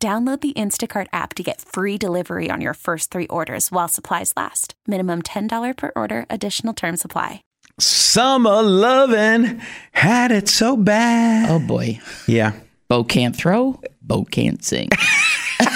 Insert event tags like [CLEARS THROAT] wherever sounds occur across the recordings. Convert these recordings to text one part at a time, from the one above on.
Download the Instacart app to get free delivery on your first three orders while supplies last. Minimum $10 per order, additional term supply. Summer lovin' had it so bad. Oh boy. Yeah. Bo can't throw, Bo can't sing. [LAUGHS] but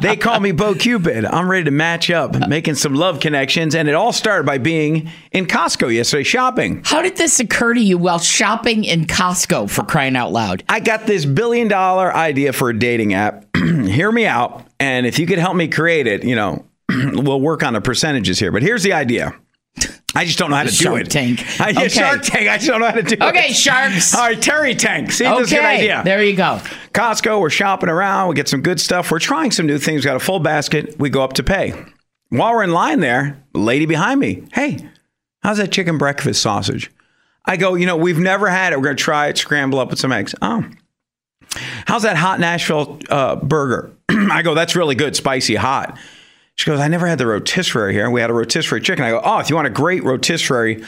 they call me Bo Cupid. I'm ready to match up, making some love connections, and it all started by being in Costco yesterday shopping. How did this occur to you while shopping in Costco for crying out loud? I got this billion dollar idea for a dating app. [CLEARS THROAT] Hear me out, and if you could help me create it, you know, [CLEARS THROAT] we'll work on the percentages here. But here's the idea. I just don't know how to Shark do it. Shark tank. [LAUGHS] I, yeah, Okay. Shark Tank. I just don't know how to do it. Okay, sharks. All right, Terry Tank. See, this is a good Okay, idea. there you go. Costco, we're shopping around. We get some good stuff. We're trying some new things. Got a full basket. We go up to pay. While we're in line there, lady behind me, hey, how's that chicken breakfast sausage? I go, you know, we've never had it. We're going to try it, scramble up with some eggs. Oh. How's that hot Nashville uh, burger? [CLEARS THROAT] I go, that's really good, spicy hot. She goes, I never had the rotisserie here. We had a rotisserie chicken. I go, oh, if you want a great rotisserie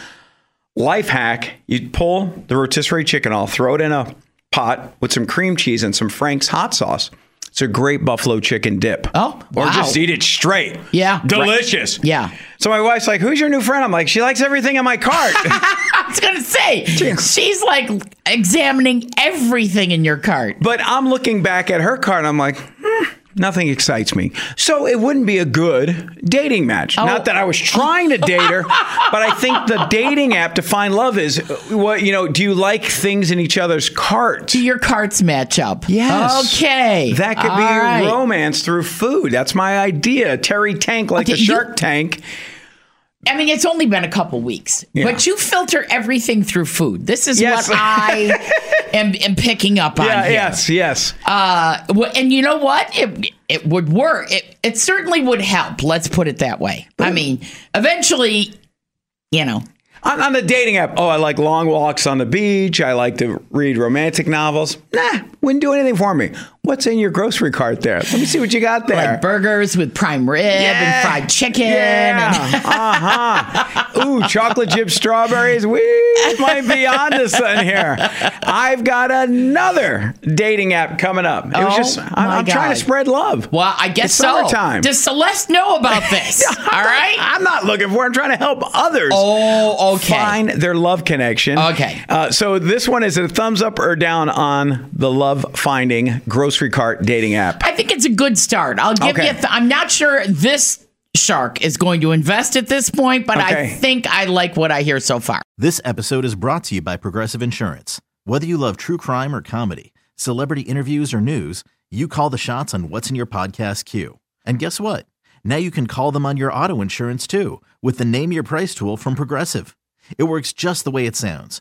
life hack, you pull the rotisserie chicken off, throw it in a pot with some cream cheese and some Frank's hot sauce. It's a great buffalo chicken dip. Oh, Or wow. just eat it straight. Yeah. Delicious. Yeah. So my wife's like, who's your new friend? I'm like, she likes everything in my cart. [LAUGHS] I was gonna say she's like examining everything in your cart. But I'm looking back at her card and I'm like, nothing excites me. So it wouldn't be a good dating match. Oh. Not that I was trying to date her, [LAUGHS] but I think the dating app to find love is what, you know, do you like things in each other's carts? Do your carts match up? Yes. Okay. That could be All right. romance through food. That's my idea. Terry Tank, like Okay, the you- Shark Tank. I mean, it's only been a couple weeks, Yeah. but you filter everything through food. This is Yes. what I [LAUGHS] am, am picking up on Yeah, here. yes, yes. Uh, and you know what? It it would work. It it certainly would help. Let's put it that way. I mean, eventually, you know, On, on the dating app, oh, I like long walks on the beach. I like to read romantic novels. Nah, wouldn't do anything for me. What's in your grocery cart there? Let me see what you got there. like burgers with prime rib yeah. and fried chicken. Yeah. [LAUGHS] Uh-huh. Ooh, chocolate chip strawberries. We might be onto something here. I've got another dating app coming up. It was Oh, just I'm, I'm trying to spread love. well, I guess It's so. summertime. Does Celeste know about [LAUGHS] this? All right. I'm not looking for. it. I'm trying to help others. Oh, okay. Find their love connection. Okay. Uh, so this one is a thumbs up or down on the love finding grocery cart dating app. I think it's a good start. I'll give Okay. you. Th- I'm not sure this shark is going to invest at this point, but I think I like what I hear so far. This episode is brought to you by Progressive Insurance. Whether you love true crime or comedy, celebrity interviews or news, you call the shots on what's in your podcast queue. And guess what? Now you can call them on your auto insurance too with the Name Your Price tool from Progressive. It works just the way it sounds.